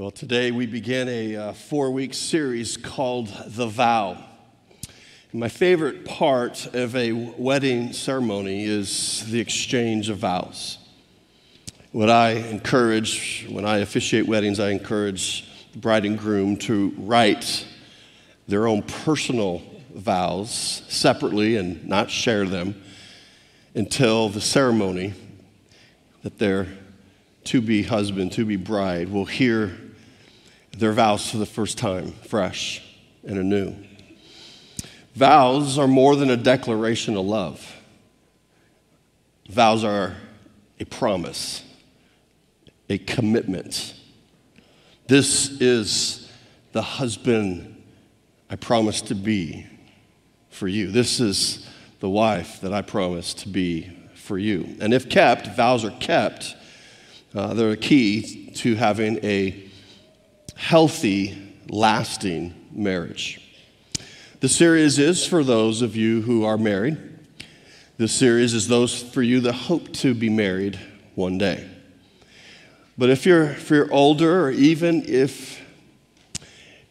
Well, today we begin a uh, four week series called The Vow. My favorite part of a wedding ceremony is the exchange of vows. What I encourage, when I officiate weddings, I encourage the bride and groom to write their own personal vows separately and not share them until the ceremony that their to be husband, to be bride will hear their vows for the first time, fresh and anew. Vows are more than a declaration of love, vows are a promise, a commitment. This is the husband I promise to be for you. This is the wife that I promise to be for you. And if kept, vows are kept, uh, they're a key to having a healthy, lasting marriage. The series is for those of you who are married. The series is those for you that hope to be married one day. But if you're, if you're older, or even if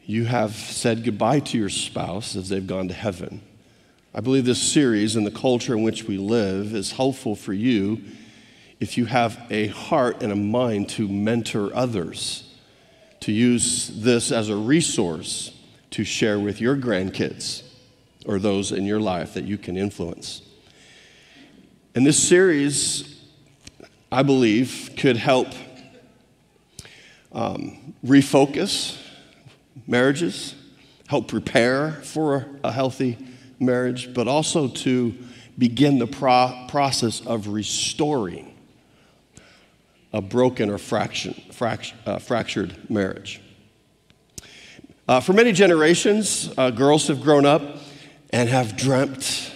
you have said goodbye to your spouse as they've gone to heaven, I believe this series and the culture in which we live is helpful for you if you have a heart and a mind to mentor others to use this as a resource to share with your grandkids or those in your life that you can influence. And this series, I believe, could help um, refocus marriages, help prepare for a healthy marriage, but also to begin the pro- process of restoring a broken or fraction, fract, uh, fractured marriage. Uh, for many generations, uh, girls have grown up and have dreamt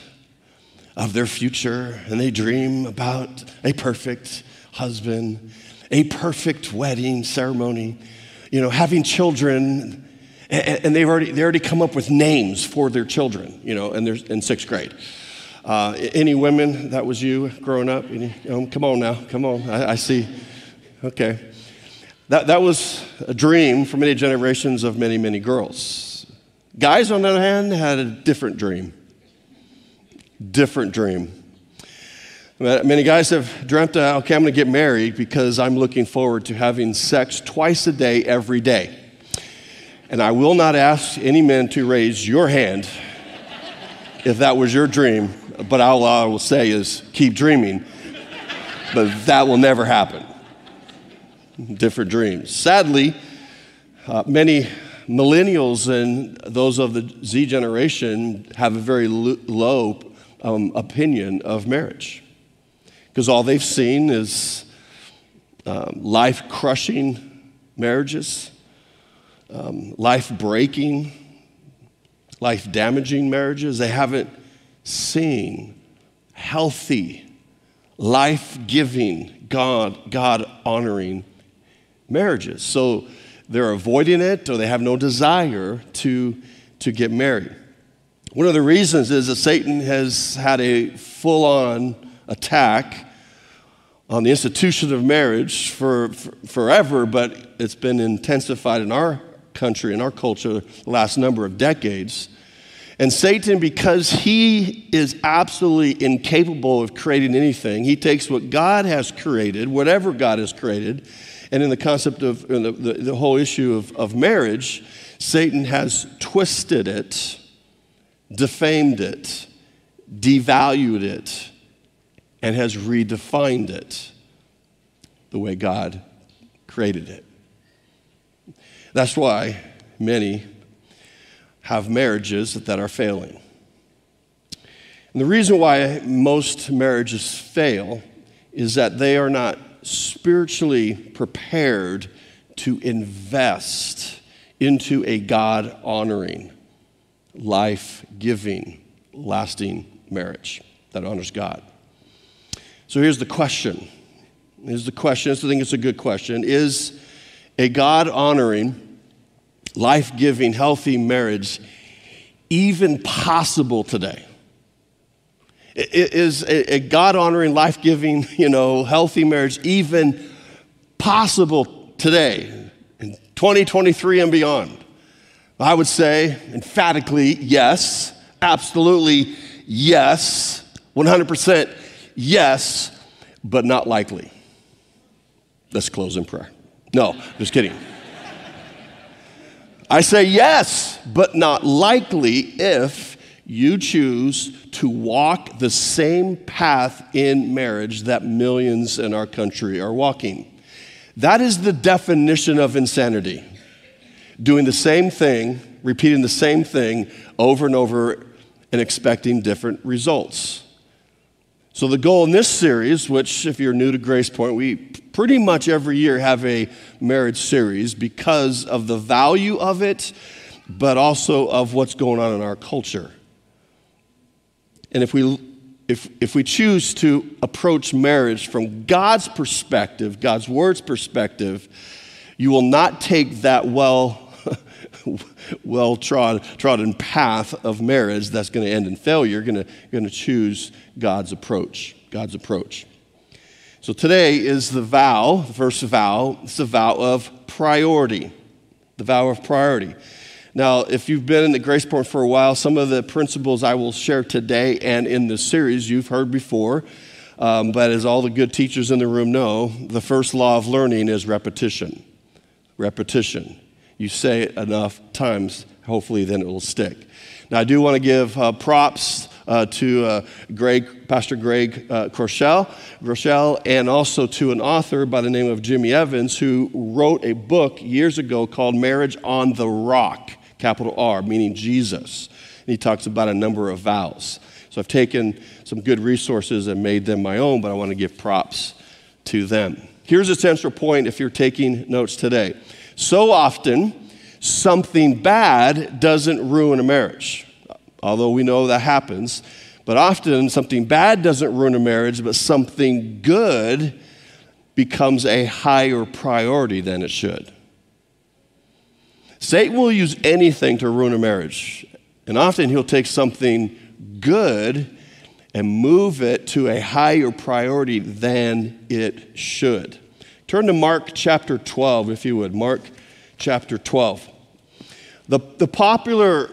of their future, and they dream about a perfect husband, a perfect wedding ceremony, you know, having children, and, and they've already, they already come up with names for their children, you know, and they're in sixth grade. Uh, any women, that was you growing up? Any, um, come on now, come on. I, I see. Okay. That, that was a dream for many generations of many, many girls. Guys, on the other hand, had a different dream. Different dream. Many guys have dreamt, uh, okay, I'm going to get married because I'm looking forward to having sex twice a day, every day. And I will not ask any men to raise your hand if that was your dream, but all I will say is keep dreaming. But that will never happen. Different dreams. Sadly, uh, many millennials and those of the Z generation have a very low um, opinion of marriage because all they've seen is um, life crushing marriages, um, life breaking, life damaging marriages. They haven't seen healthy, life giving, God, God honoring marriages. So they're avoiding it or they have no desire to, to get married. One of the reasons is that Satan has had a full on attack on the institution of marriage for, for, forever, but it's been intensified in our country, in our culture, the last number of decades. And Satan, because he is absolutely incapable of creating anything, he takes what God has created, whatever God has created, and in the concept of the, the, the whole issue of, of marriage, Satan has twisted it, defamed it, devalued it, and has redefined it the way God created it. That's why many have marriages that are failing. And the reason why most marriages fail is that they are not spiritually prepared to invest into a God honoring, life giving, lasting marriage that honors God. So here's the question. Here's the question. I think it's a good question. Is a God honoring, life giving, healthy marriage even possible today? Is a God honoring, life giving, you know, healthy marriage even possible today in 2023 and beyond? I would say emphatically yes, absolutely yes, 100% yes, but not likely. Let's close in prayer. No, just kidding. I say yes, but not likely if you choose to walk the same path in marriage that millions in our country are walking. That is the definition of insanity. Doing the same thing, repeating the same thing over and over, and expecting different results. So, the goal in this series, which, if you're new to Grace Point, we pretty much every year have a marriage series because of the value of it, but also of what's going on in our culture. And if we, if, if we choose to approach marriage from God's perspective, God's word's perspective, you will not take that well well trodden path of marriage that's going to end in failure. You're going to, going to choose God's approach. God's approach. So today is the vow, the first vow, it's the vow of priority. The vow of priority. Now, if you've been in the Grace Point for a while, some of the principles I will share today and in this series you've heard before. Um, but as all the good teachers in the room know, the first law of learning is repetition. Repetition. You say it enough times, hopefully, then it will stick. Now, I do want to give uh, props uh, to uh, Craig, Pastor Craig uh, Groeschel, and also to an author by the name of Jimmy Evans who wrote a book years ago called Marriage on the Rock, capital R, meaning Jesus. And he talks about a number of vows. So I've taken some good resources and made them my own, but I want to give props to them. Here's a central point if you're taking notes today. So often, something bad doesn't ruin a marriage, although we know that happens. But often, something bad doesn't ruin a marriage, but something good becomes a higher priority than it should. Satan will use anything to ruin a marriage, and often he'll take something good and move it to a higher priority than it should. Turn to Mark chapter 12, if you would. Mark chapter 12. The, the popular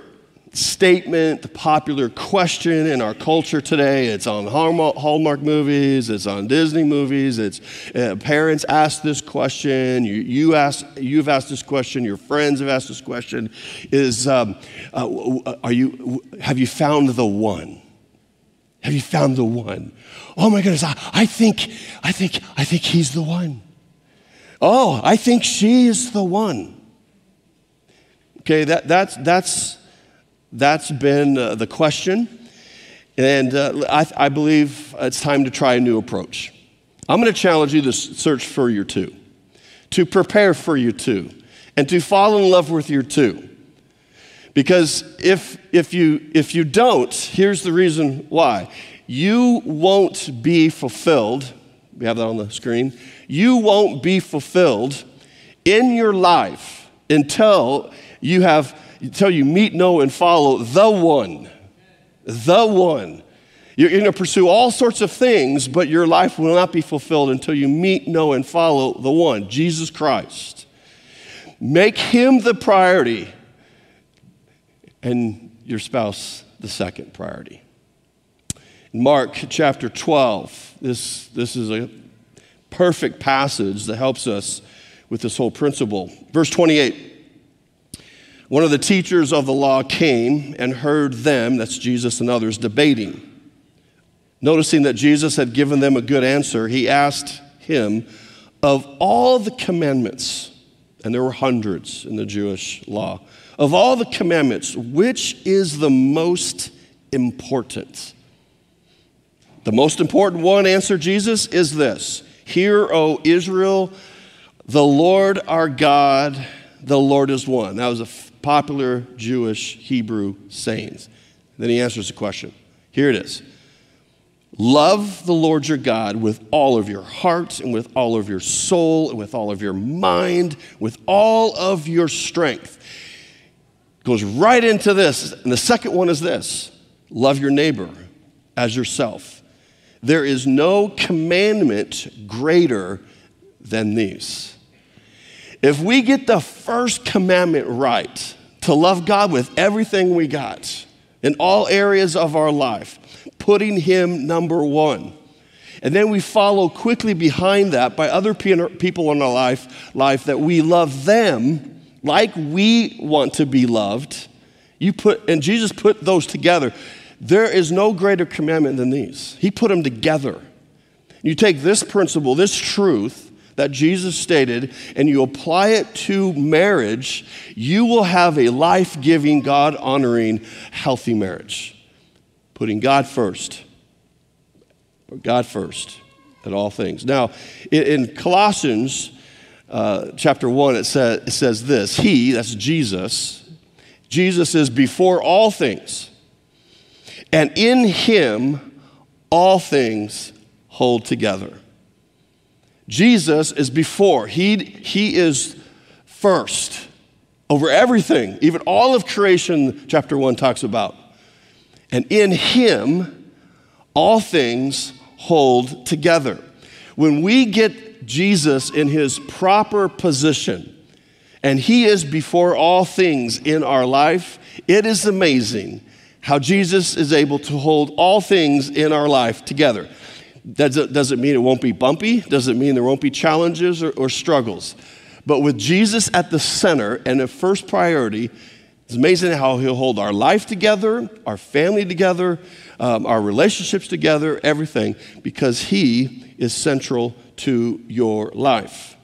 statement, the popular question in our culture today, it's on Hallmark movies, it's on Disney movies, it's uh, parents ask this question, you, you ask, you've asked this question, your friends have asked this question, is um, uh, are you, have you found the one? Have you found the one? Oh my goodness, I, I think, I think, I think he's the one. Oh, I think she is the one. Okay, that, that's, that's, that's been uh, the question. And uh, I, I believe it's time to try a new approach. I'm going to challenge you to search for your two, to prepare for your two, and to fall in love with your two. Because if, if, you, if you don't, here's the reason why. You won't be fulfilled. We have that on the screen you won't be fulfilled in your life until you have until you meet, know, and follow the one. The one. You're going to pursue all sorts of things, but your life will not be fulfilled until you meet, know, and follow the one, Jesus Christ. Make him the priority, and your spouse the second priority. Mark chapter 12, this, this is a perfect passage that helps us with this whole principle. Verse 28 One of the teachers of the law came and heard them, that's Jesus and others, debating. Noticing that Jesus had given them a good answer, he asked him, Of all the commandments, and there were hundreds in the Jewish law, of all the commandments, which is the most important? The most important one, answered Jesus, is this Hear, O Israel, the Lord our God, the Lord is one. That was a popular Jewish Hebrew sayings. Then he answers the question. Here it is. Love the Lord your God with all of your heart and with all of your soul and with all of your mind, with all of your strength. Goes right into this. And the second one is this love your neighbor as yourself. There is no commandment greater than these. If we get the first commandment right, to love God with everything we got in all areas of our life, putting Him number one. And then we follow quickly behind that by other people in our life, life that we love them like we want to be loved. You put, and Jesus put those together. There is no greater commandment than these. He put them together. You take this principle, this truth that Jesus stated, and you apply it to marriage, you will have a life giving, God honoring, healthy marriage. Putting God first. God first at all things. Now, in Colossians uh, chapter 1, it, say, it says this He, that's Jesus, Jesus is before all things, and in Him all things hold together. Jesus is before, he, he is first over everything, even all of creation, chapter 1 talks about. And in Him, all things hold together. When we get Jesus in His proper position, and He is before all things in our life, it is amazing how Jesus is able to hold all things in our life together. Does it, does it mean it won't be bumpy? Does it mean there won't be challenges or, or struggles? But with Jesus at the center and the first priority, it's amazing how he'll hold our life together, our family together, um, our relationships together, everything, because he is central to your life.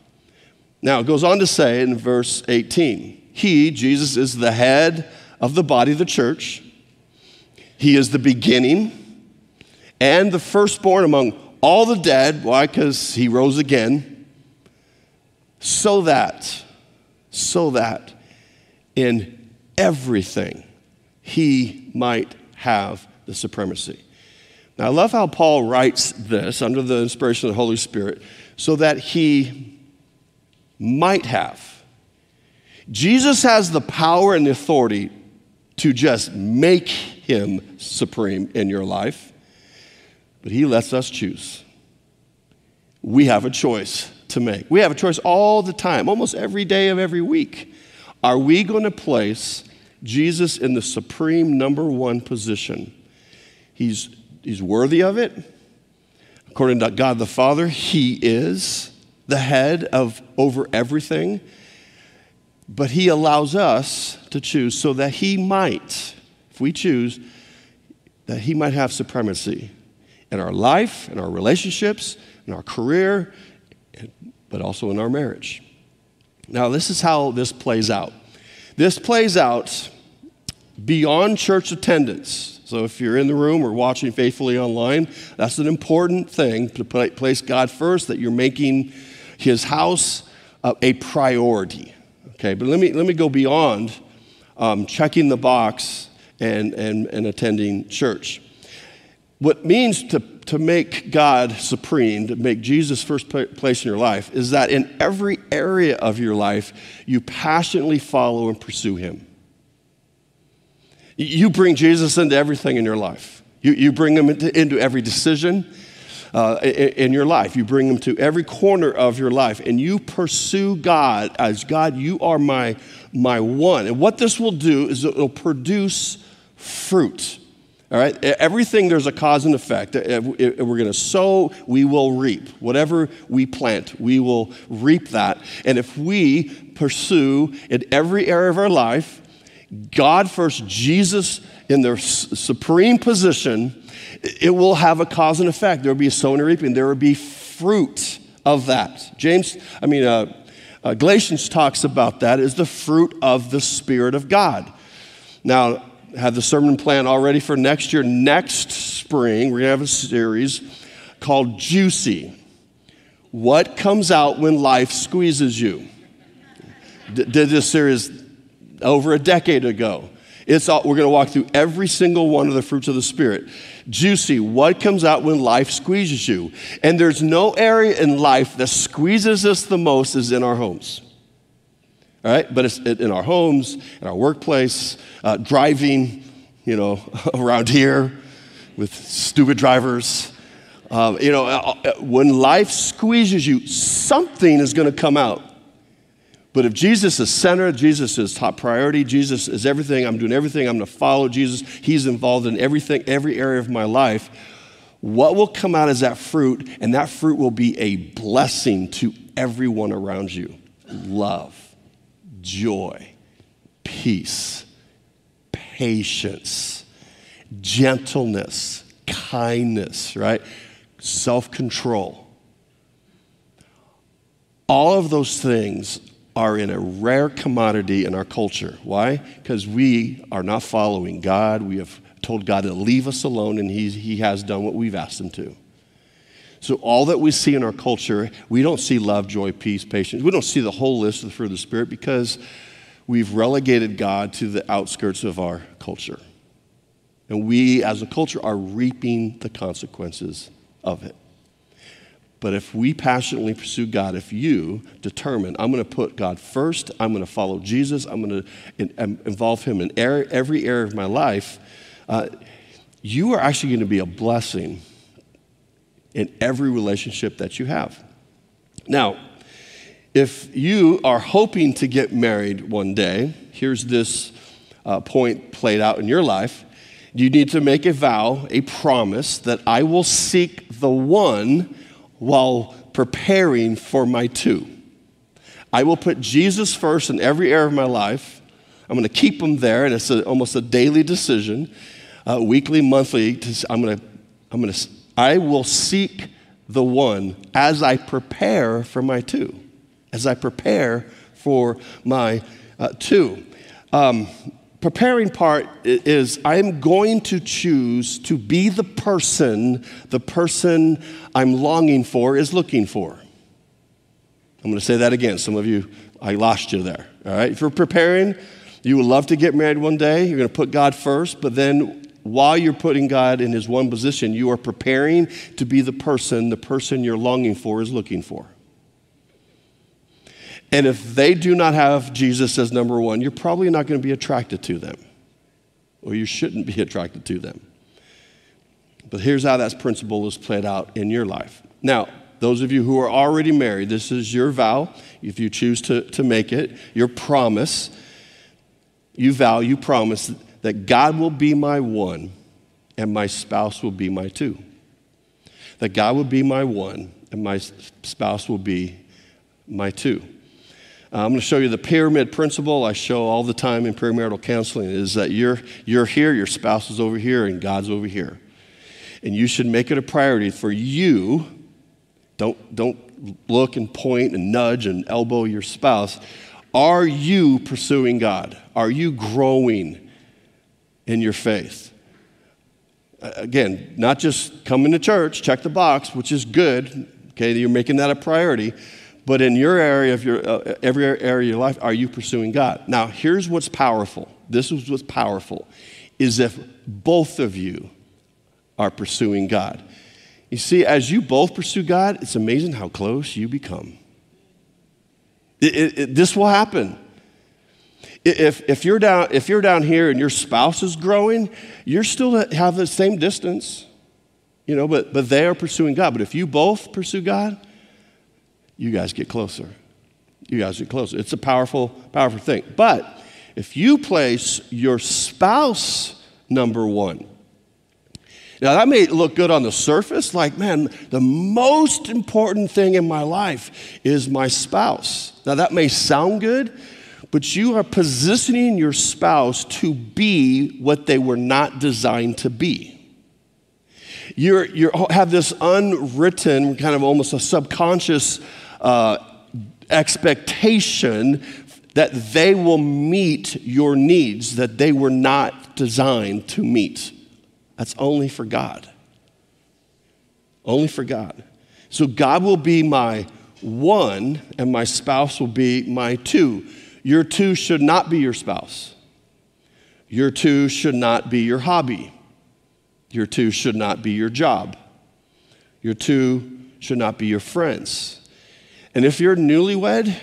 Now, it goes on to say in verse 18 He, Jesus, is the head of the body of the church. He is the beginning and the firstborn among all the dead. Why? Because he rose again. So that, so that in everything he might have the supremacy. Now, I love how Paul writes this under the inspiration of the Holy Spirit so that he might have. Jesus has the power and the authority to just make him supreme in your life but He lets us choose. We have a choice to make. We have a choice all the time, almost every day of every week. Are we going to place Jesus in the supreme number one position? He's, he's worthy of it. According to God the Father, He is the head of over everything. But He allows us to choose so that He might, if we choose, that He might have supremacy in our life, in our relationships, in our career, but also in our marriage. Now, this is how this plays out. This plays out beyond church attendance. So, if you're in the room or watching faithfully online, that's an important thing to place God first, that you're making His house a priority. Okay, but let me, let me go beyond um, checking the box and, and, and attending church. What means to, to make God supreme, to make Jesus first place in your life, is that in every area of your life, you passionately follow and pursue Him. You bring Jesus into everything in your life. You, you bring Him into, into every decision uh, in, your life. You bring Him to every corner of your life, and you pursue God as God, you are my, my one. And what this will do is it will produce fruit. All right? Everything there's a cause and effect. If we're going to sow, we will reap. Whatever we plant, we will reap that. And if we pursue in every area of our life, God first, Jesus in their supreme position, it will have a cause and effect. There will be a sowing and reaping. There will be fruit of that. James, I mean, uh, uh, Galatians talks about that as the fruit of the Spirit of God. Now, have the sermon plan already for next year. Next spring, we're going to have a series called Juicy. What comes out when life squeezes you? D- did this series over a decade ago. It's all, we're going to walk through every single one of the fruits of the Spirit. Juicy, what comes out when life squeezes you? And there's no area in life that squeezes us the most is in our homes all right? But it's in our homes, in our workplace, uh, driving, you know, around here with stupid drivers. Um, you know, uh, uh, when life squeezes you, something is going to come out. But if Jesus is center, Jesus is top priority, Jesus is everything, I'm doing everything, I'm going to follow Jesus, He's involved in everything, every area of my life, what will come out is that fruit? And that fruit will be a blessing to everyone around you love, joy, peace, patience, gentleness, kindness, right? Self control. All of those things are in a rare commodity in our culture. Why? Because we are not following God. We have told God to leave us alone, and he, he has done what we've asked Him to. So, all that we see in our culture, we don't see love, joy, peace, patience. We don't see the whole list of the fruit of the Spirit because we've relegated God to the outskirts of our culture. And we, as a culture, are reaping the consequences of it. But if we passionately pursue God, if you determine, I'm going to put God first, I'm going to follow Jesus, I'm going to involve Him in every area of my life, uh, you are actually going to be a blessing in every relationship that you have. Now, if you are hoping to get married one day, here's this uh, point played out in your life. You need to make a vow, a promise that I will seek the one while preparing for my two. I will put Jesus first in every area of my life. I'm going to keep him there, and it's a, almost a daily decision, uh, weekly, monthly. I'm going to, I'm going to, I will seek the one as I prepare for my two, as I prepare for my uh, two. Um, preparing part is I'm going to choose to be the person the person I'm longing for is looking for. I'm going to say that again. Some of you, I lost you there. All right. If you're preparing, you would love to get married one day. You're going to put God first, but then while you're putting God in his one position, you are preparing to be the person the person you're longing for is looking for. And if they do not have Jesus as number one, you're probably not going to be attracted to them, or you shouldn't be attracted to them. But here's how that principle is played out in your life. Now, those of you who are already married, this is your vow, if you choose to, to make it, your promise. You vow, you promise that God will be my one and my spouse will be my two. That God will be my one and my spouse will be my two. Uh, I'm going to show you the pyramid principle I show all the time in premarital counseling is that you're, you're here, your spouse is over here, and God's over here. And you should make it a priority for you. Don't, don't look and point and nudge and elbow your spouse. Are you pursuing God? Are you growing in your faith? Again, not just coming to church, check the box, which is good. Okay, you're making that a priority but in your area of your, uh, every area of your life, are you pursuing God? Now, here's what's powerful. This is what's powerful, is if both of you are pursuing God. You see, as you both pursue God, it's amazing how close you become. It, it, it, this will happen. If, if, you're down, if you're down here and your spouse is growing, you're still have the same distance, you know, but, but they are pursuing God. But if you both pursue God, you guys get closer. You guys get closer. It's a powerful, powerful thing. But if you place your spouse number one, now that may look good on the surface, like, man, the most important thing in my life is my spouse. Now that may sound good, but you are positioning your spouse to be what they were not designed to be you you have this unwritten, kind of almost a subconscious uh, expectation that they will meet your needs that they were not designed to meet. That's only for God. Only for God. So God will be my one, and my spouse will be my two. Your two should not be your spouse. Your two should not be your hobby. Your two should not be your job. Your two should not be your friends. And if you're newlywed,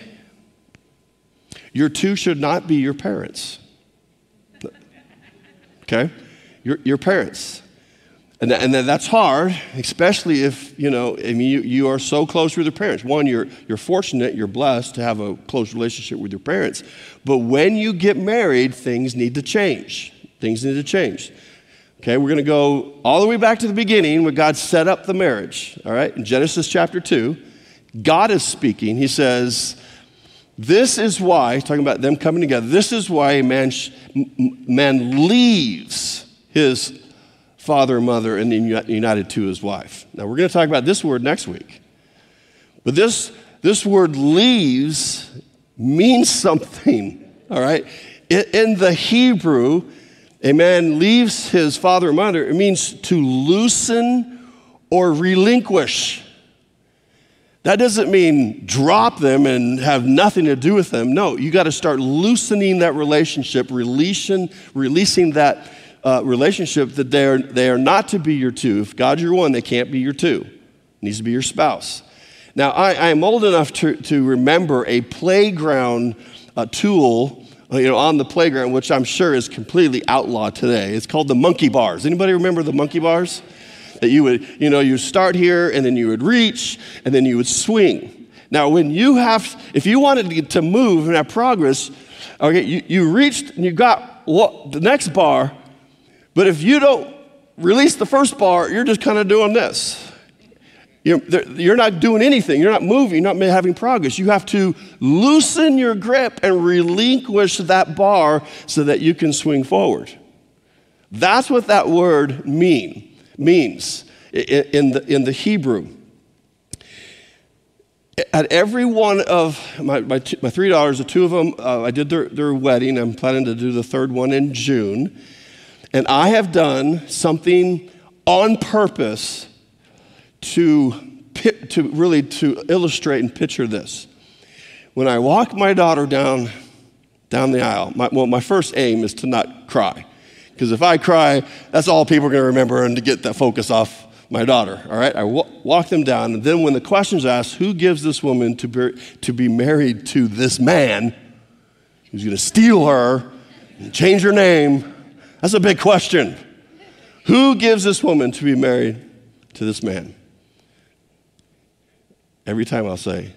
your two should not be your parents. Okay? Your, your parents. And, and that's hard, especially if, you know, I mean, you, you are so close with your parents. One, you're, you're fortunate, you're blessed to have a close relationship with your parents. But when you get married, things need to change. Things need to change. Okay, we're going to go all the way back to the beginning where God set up the marriage. All right, in Genesis chapter 2, God is speaking. He says, This is why, talking about them coming together, this is why a man, man leaves his father and mother and then united to his wife. Now, we're going to talk about this word next week. But this, this word leaves means something, all right? In the Hebrew, a man leaves his father and mother, it means to loosen or relinquish. That doesn't mean drop them and have nothing to do with them. No, you got to start loosening that relationship, releasing, releasing that uh, relationship that they are, they are not to be your two. If God's your one, they can't be your two. It needs to be your spouse. Now, I, I am old enough to, to remember a playground uh, tool uh, you know, on the playground, which I'm sure is completely outlawed today. It's called the monkey bars. Anybody remember the monkey bars? That you would, you know, you start here and then you would reach and then you would swing. Now, when you have, if you wanted to move and have progress, okay, you, you reached and you got the next bar, but if you don't release the first bar, you're just kind of doing this. You're, you're, not doing anything. You're not moving. You're not having progress. You have to loosen your grip and relinquish that bar so that you can swing forward. That's what that word mean, means in the, in the Hebrew. At every one of my, my, two, my three daughters, the two of them, uh, I did their, their wedding. I'm planning to do the third one in June. And I have done something on purpose to, to really to illustrate and picture this. When I walk my daughter down, down the aisle, my, well, my first aim is to not cry. Because if I cry, that's all people are going to remember and to get that focus off my daughter. All right? I w- walk them down. And then when the question's asked, who gives this woman to be, to be married to this man who's going to steal her and change her name? That's a big question. Who gives this woman to be married to this man? Every time I'll say,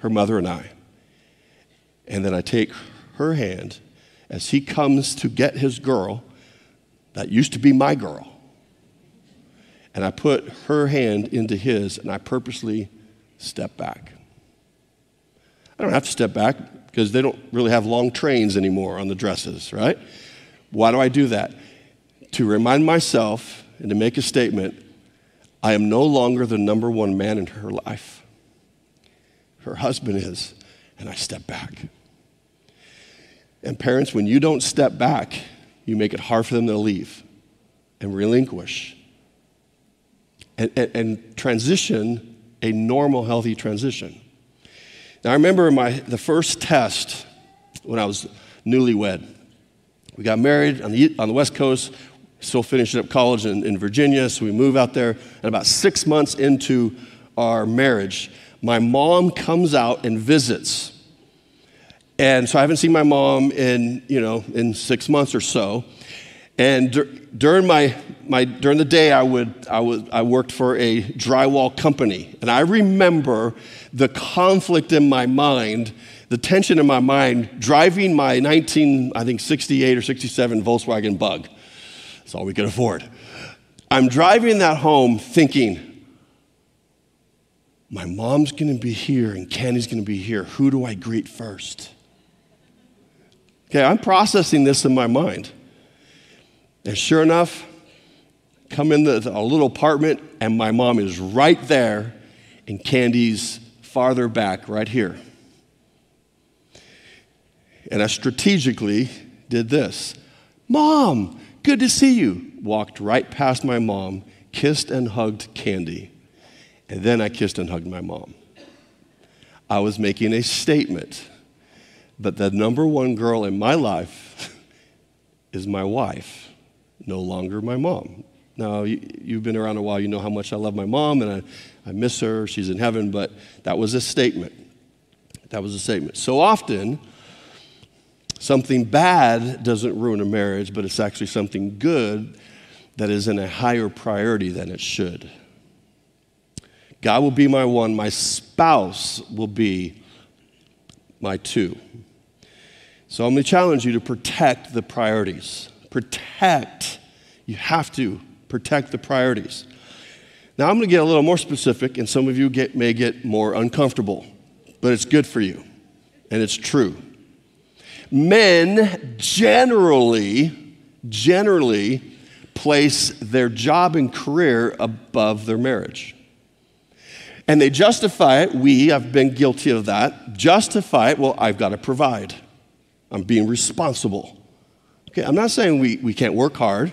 her mother and I. And then I take her hand as he comes to get his girl that used to be my girl. And I put her hand into his and I purposely step back. I don't have to step back because they don't really have long trains anymore on the dresses, right? Why do I do that? To remind myself and to make a statement I am no longer the number one man in her life. Her husband is, and I step back. And parents, when you don't step back, you make it hard for them to leave and relinquish and, and, and transition a normal, healthy transition. Now, I remember my, the first test when I was newlywed. We got married on the, on the West Coast, still finishing up college in, in Virginia, so we move out there. And about six months into our marriage, my mom comes out and visits. And so I haven't seen my mom in, you know, in six months or so. And dur- during my, my during the day, I would I would I worked for a drywall company, and I remember the conflict in my mind the tension in my mind driving my 19, I think 68 or 67 Volkswagen Bug. That's all we could afford. I'm driving that home thinking, my mom's gonna be here and Candy's gonna be here. Who do I greet first? Okay, I'm processing this in my mind. And sure enough, come in the, a little apartment, and my mom is right there, and Candy's farther back, right here. And I strategically did this Mom, good to see you. Walked right past my mom, kissed and hugged Candy. And then I kissed and hugged my mom. I was making a statement, but the number one girl in my life is my wife, no longer my mom. Now, you, have been around a while, you know how much I love my mom and I, I miss her. She's in heaven, but that was a statement. That was a statement. So often, Something bad doesn't ruin a marriage, but it's actually something good that is in a higher priority than it should. God will be my one, my spouse will be my two. So I'm going to challenge you to protect the priorities. Protect. You have to protect the priorities. Now I'm going to get a little more specific, and some of you get, may get more uncomfortable, but it's good for you, and it's true. Men generally, generally place their job and career above their marriage. And they justify it, we have been guilty of that, justify it, well, I've got to provide. I'm being responsible. Okay, I'm not saying we, we can't work hard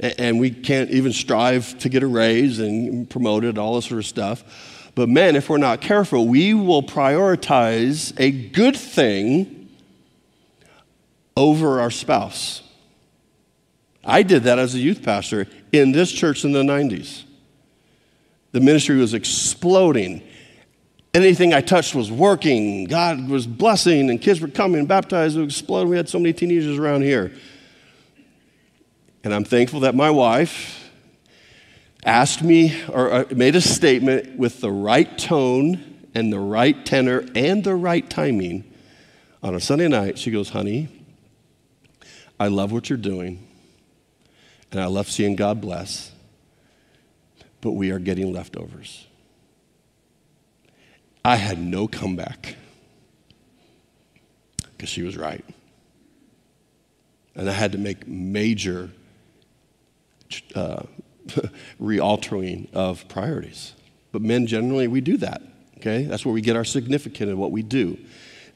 and we can't even strive to get a raise and promoted, all this sort of stuff. But men, if we're not careful, we will prioritize a good thing over our spouse. I did that as a youth pastor in this church in the 90s. The ministry was exploding. Anything I touched was working. God was blessing, and kids were coming, baptized, it was exploding. We had so many teenagers around here. And I'm thankful that my wife asked me or uh, made a statement with the right tone and the right tenor and the right timing on a Sunday night. She goes, Honey, I love what you're doing, and I love seeing God bless, but we are getting leftovers. I had no comeback because she was right. And I had to make major uh, realtering of priorities. But men generally, we do that, okay? That's where we get our significant in what we do.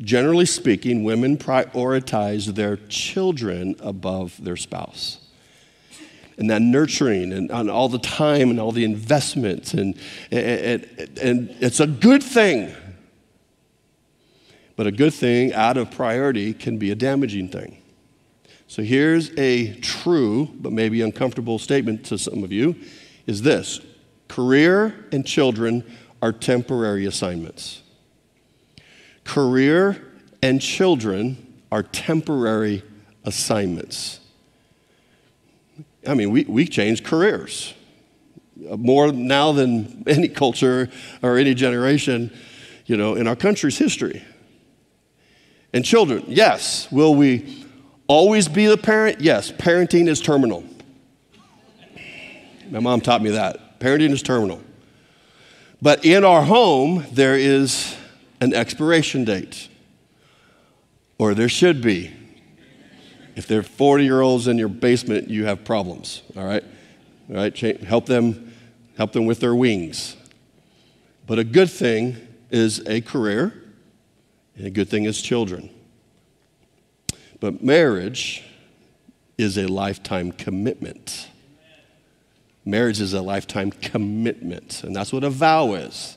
Generally speaking, women prioritize their children above their spouse. And that nurturing and, and all the time and all the investments, and, and, and it's a good thing. But a good thing out of priority can be a damaging thing. So here's a true, but maybe uncomfortable statement to some of you is this career and children are temporary assignments. Career and children are temporary assignments. I mean, we, we change careers uh, more now than any culture or any generation, you know, in our country's history. And children, yes, will we Always be the parent? Yes, parenting is terminal. My mom taught me that. Parenting is terminal. But in our home, there is an expiration date, or there should be. If they're 40 year olds in your basement, you have problems, all right? All right, help them, help them with their wings. But a good thing is a career, and a good thing is children. But marriage is a lifetime commitment. Marriage is a lifetime commitment, and that's what a vow is.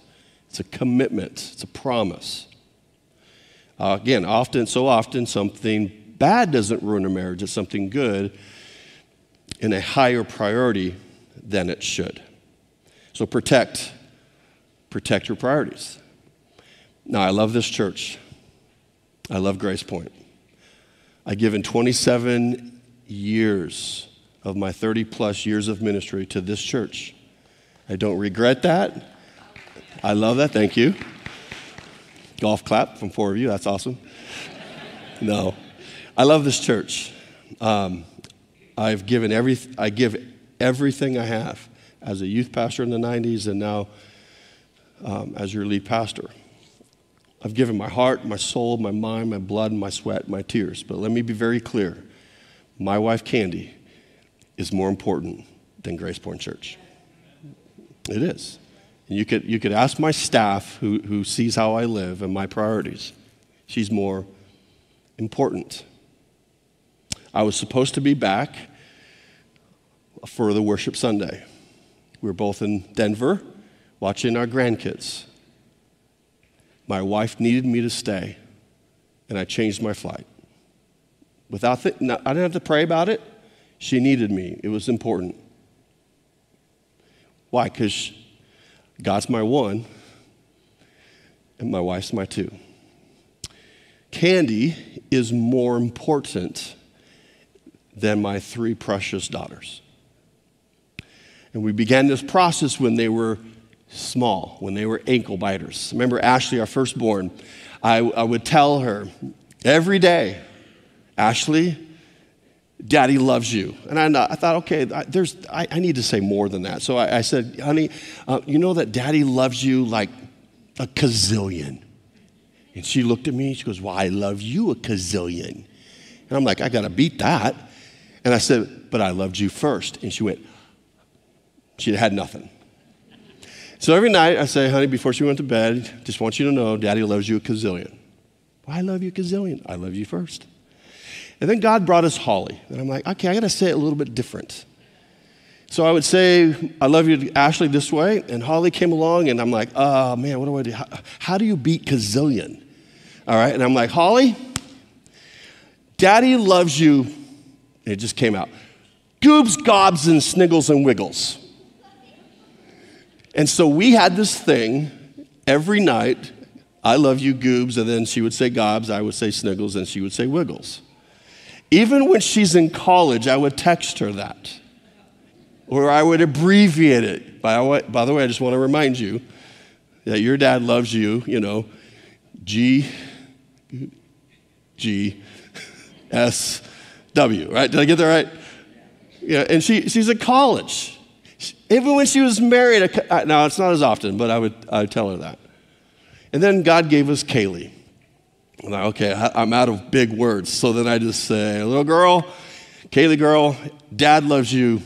It's a commitment, it's a promise. Uh, again, often, so often, something bad doesn't ruin a marriage, it's something good in a higher priority than it should. So protect, protect your priorities. Now, I love this church. I love Grace Point. I've given 27 years of my 30 plus years of ministry to this church. I don't regret that. I love that. Thank you. Golf clap from four of you. That's awesome. No, I love this church. Um, I've given every, I give everything I have as a youth pastor in the 90s and now um, as your lead pastor. I've given my heart, my soul, my mind, my blood, my sweat, my tears. But let me be very clear my wife, Candy, is more important than Grace Point Church. It is. And you could, you could ask my staff who, who sees how I live and my priorities. She's more important. I was supposed to be back for the worship Sunday. We were both in Denver watching our grandkids. My wife needed me to stay, and I changed my flight. Without th- I didn't have to pray about it. She needed me. It was important. Why? Because God's my one, and my wife's my two. Candy is more important than my three precious daughters. And we began this process when they were small, when they were ankle biters. Remember Ashley, our firstborn, I, I would tell her every day, Ashley, Daddy loves you. And I, I thought, okay, there's, I, I, need to say more than that. So I, I said, honey, uh, you know that Daddy loves you like a gazillion. And she looked at me, she goes, Well, I love you a gazillion. And I'm like, I got to beat that. And I said, But I loved you first. And she went, She had nothing. So every night I say, honey, before she went to bed, just want you to know, daddy loves you a gazillion. Well, I love you a gazillion. I love you first. And then God brought us Holly. And I'm like, okay, I got to say it a little bit different. So I would say, I love you, Ashley, this way. And Holly came along, and I'm like, oh, man, what do I do? How, how do you beat Kazillion? All right. And I'm like, Holly, daddy loves you. It just came out. Goobs, gobs, and sniggles and wiggles. And so we had this thing every night. I love you, Goobs, and then she would say Gobs, I would say Sniggles, and she would say Wiggles. Even when she's in college, I would text her that. Or I would abbreviate it. By, the way, by the way, I just want to remind you that your dad loves you, you know, G, G, S, W, right? Did I get that right? Yeah, and she, she's in college. Even when she was married, now it's not as often, but I would, I would tell her that. And then God gave us Kaylee. I'm like, okay, I'm out of big words. So then I just say, little girl, Kaylee girl, dad loves you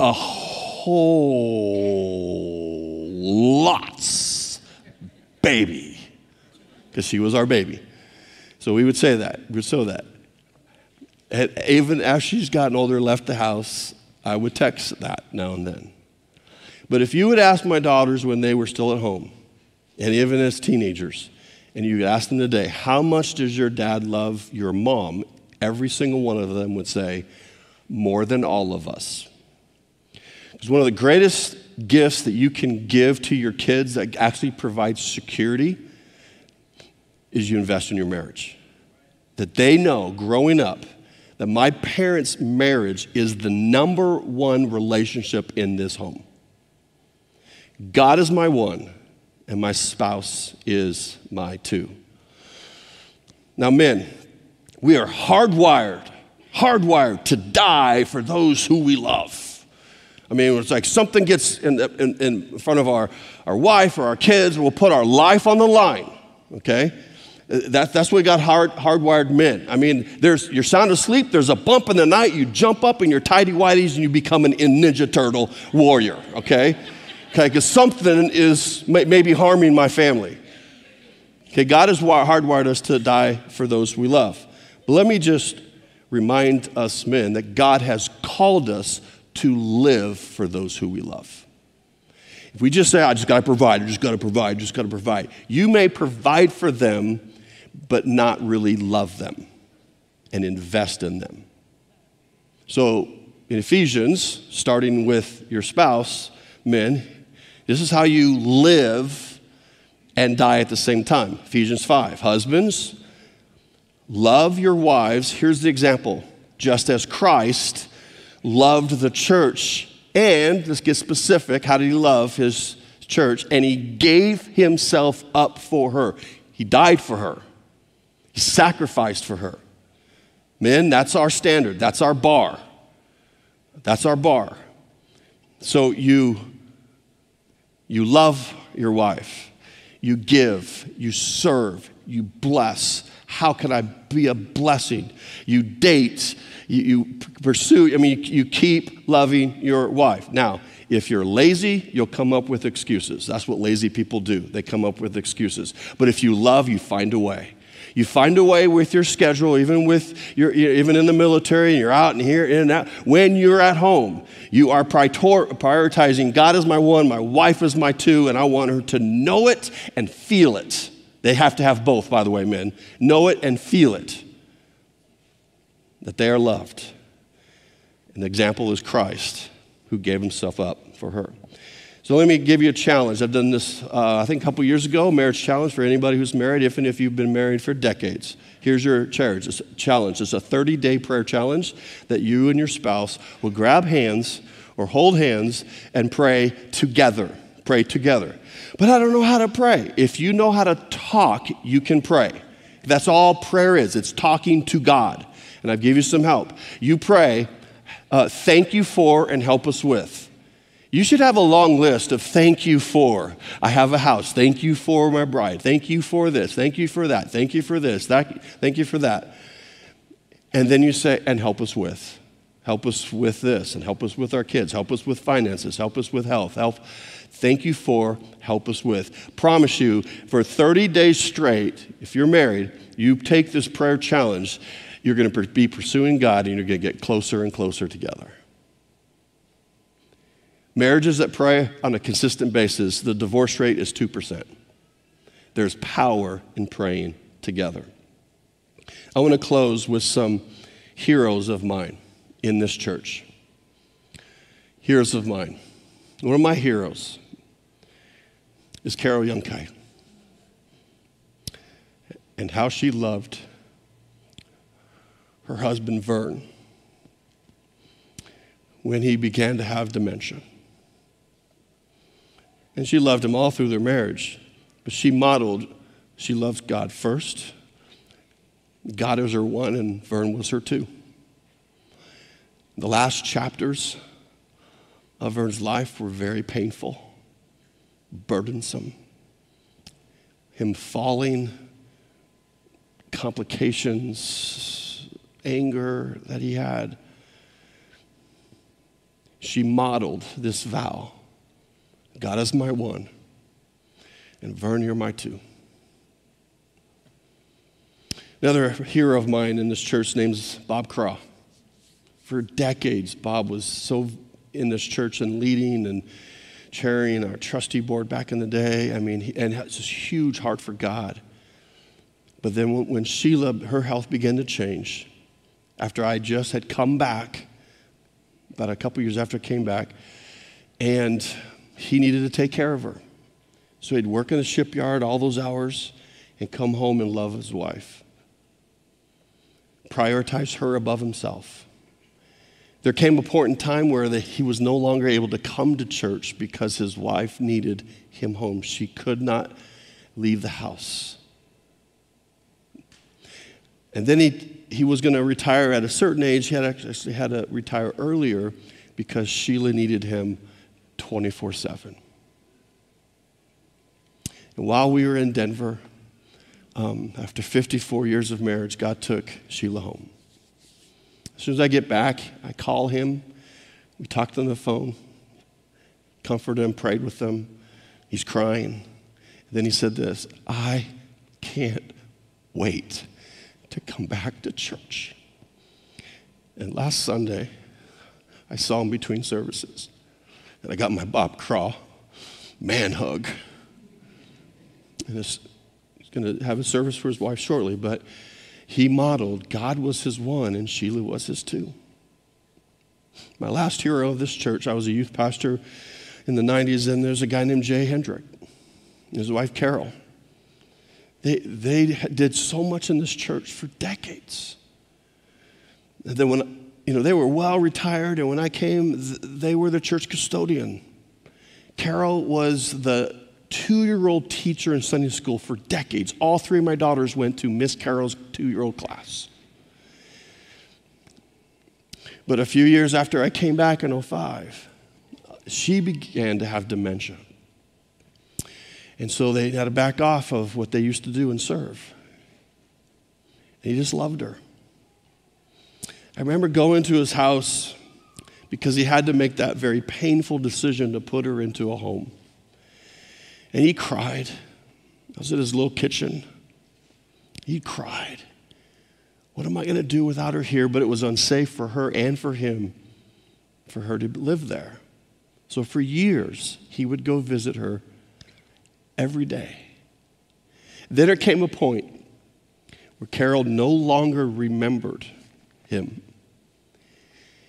a whole lots, baby. Because she was our baby. So we would say that. We would say that. And even as she's gotten older, left the house, I would text that now and then. But if you would ask my daughters when they were still at home, and even as teenagers, and you ask them today, how much does your dad love your mom? Every single one of them would say, more than all of us. Because one of the greatest gifts that you can give to your kids that actually provides security is you invest in your marriage. That they know growing up that my parents' marriage is the number one relationship in this home. God is my one, and my spouse is my two. Now, men, we are hardwired, hardwired to die for those who we love. I mean, it's like something gets in, in, in front of our, our wife or our kids, we'll put our life on the line, okay? That, that's what we got hard, hardwired men. I mean, there's, you're sound asleep, there's a bump in the night, you jump up in your tidy whities and you become an Ninja Turtle warrior, okay? Okay, because something is maybe harming my family. Okay, God has hardwired us to die for those we love. But let me just remind us men that God has called us to live for those who we love. If we just say, I just got to provide, I just got to provide, I just got to provide, you may provide for them but not really love them and invest in them. So, in Ephesians, starting with your spouse, men, this is how you live and die at the same time. Ephesians 5. Husbands, love your wives. Here's the example just as Christ loved the church, and let's get specific. How did he love his church? And he gave himself up for her, he died for her. He sacrificed for her. Men, that's our standard. That's our bar. That's our bar. So you, you love your wife, you give, you serve, you bless. How can I be a blessing? You date, you, you pursue, I mean, you, you keep loving your wife. Now, if you're lazy, you'll come up with excuses. That's what lazy people do. They come up with excuses. But if you love, you find a way. You find a way with your schedule, even with your, even in the military, and you're out and here, in and out. When you're at home, you are prioritizing God is my one, my wife is my two, and I want her to know it and feel it. They have to have both, by the way, men. Know it and feel it. That they are loved. And the example is Christ, who gave himself up for her. So let me give you a challenge. I've done this, uh, I think, a couple years ago, marriage challenge for anybody who's married, if and if you've been married for decades. Here's your challenge. It's challenge. It's a 30 day prayer challenge that you and your spouse will grab hands or hold hands and pray together. Pray together. But I don't know how to pray. If you know how to talk, you can pray. That's all prayer is it's talking to God. And I've given you some help. You pray, uh, thank you for, and help us with. You should have a long list of thank you for. I have a house. Thank you for my bride. Thank you for this. Thank you for that. Thank you for this. That, thank you for that. And then you say, and help us with. Help us with this, and help us with our kids. Help us with finances. Help us with health. Help. Thank you for. Help us with. Promise you, for 30 days straight, if you're married, you take this prayer challenge, you're going to be pursuing God and you're going to get closer and closer together. Marriages that pray on a consistent basis, the divorce rate is 2%. There's power in praying together. I want to close with some heroes of mine in this church. Heroes of mine. One of my heroes is Carol Youngkai and how she loved her husband Vern when he began to have dementia. And she loved him all through their marriage. But she modeled, she loved God first. God was her one, and Vern was her two. The last chapters of Vern's life were very painful, burdensome. Him falling, complications, anger that he had. She modeled this vow God is my one, and Vern, you're my two. Another hero of mine in this church name's Bob Craw. For decades, Bob was so in this church and leading and chairing our trustee board back in the day. I mean, and has this huge heart for God. But then when Sheila, her health began to change, after I just had come back, about a couple years after I came back, and he needed to take care of her. So he'd work in the shipyard all those hours and come home and love his wife. Prioritize her above himself. There came a point in time where the, he was no longer able to come to church because his wife needed him home. She could not leave the house. And then he, he was going to retire at a certain age. He had actually had to retire earlier because Sheila needed him 24 7. And while we were in Denver, um, after 54 years of marriage, God took Sheila home. As soon as I get back, I call him. We talked on the phone, comforted him, prayed with him. He's crying. And then he said this I can't wait to come back to church. And last Sunday, I saw him between services. And I got my Bob Craw man hug. And he's going to have a service for his wife shortly, but he modeled God was his one and Sheila was his two. My last hero of this church, I was a youth pastor in the 90s, and there's a guy named Jay Hendrick, his wife Carol. They, they did so much in this church for decades. And then when you know, they were well retired, and when I came, they were the church custodian. Carol was the two year old teacher in Sunday school for decades. All three of my daughters went to Miss Carol's two year old class. But a few years after I came back in 05, she began to have dementia. And so they had to back off of what they used to do and serve. And he just loved her. I remember going to his house because he had to make that very painful decision to put her into a home. And he cried. I was in his little kitchen. He cried. What am I going to do without her here? But it was unsafe for her and for him for her to live there. So for years, he would go visit her every day. Then there came a point where Carol no longer remembered him.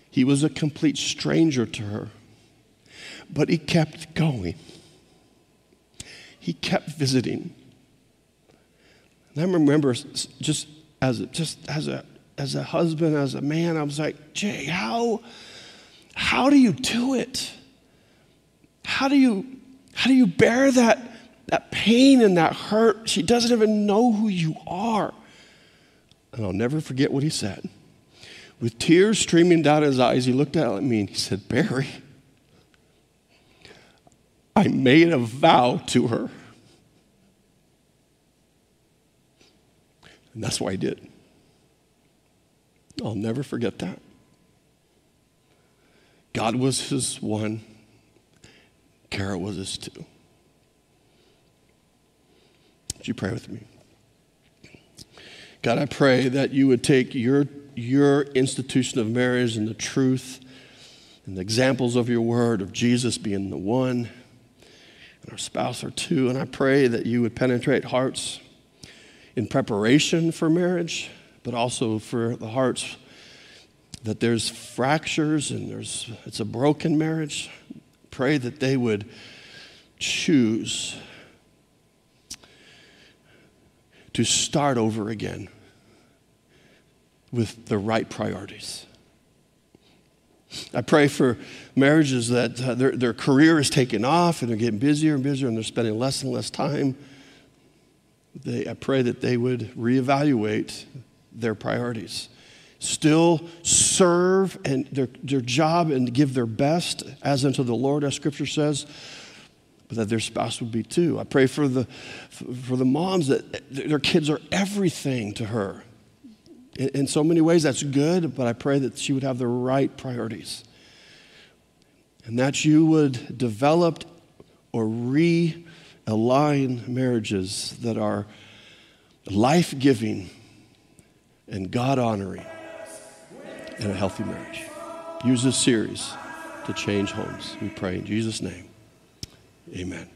He was a complete stranger to her, but he kept going. He kept visiting. And I remember just as a, just as a as a husband, as a man, I was like, Jay, how how do you do it? How do you, how do you bear that, that pain and that hurt? She doesn't even know who you are. And I'll never forget what he said. With tears streaming down his eyes, he looked at me and he said, Barry, I made a vow to her. And that's why I did. I'll never forget that. God was his one, Carol was his two. Would you pray with me? God, I pray that you would take your, your institution of marriage and the truth and the examples of your word of Jesus being the one and our spouse are two. And I pray that you would penetrate hearts in preparation for marriage, but also for the hearts that there's fractures and there's it's a broken marriage. Pray that they would choose to start over again with the right priorities. I pray for marriages that uh, their, their career is taking off and they're getting busier and busier and they're spending less and less time. They, I pray that they would reevaluate their priorities. Still serve and their, their job and give their best as unto the Lord, as Scripture says, but that their spouse would be too. I pray for the, for the moms that their kids are everything to her in so many ways, that's good, but I pray that she would have the right priorities. And that you would develop or realign marriages that are life giving and God honoring and a healthy marriage. Use this series to change homes. We pray in Jesus' name. Amen.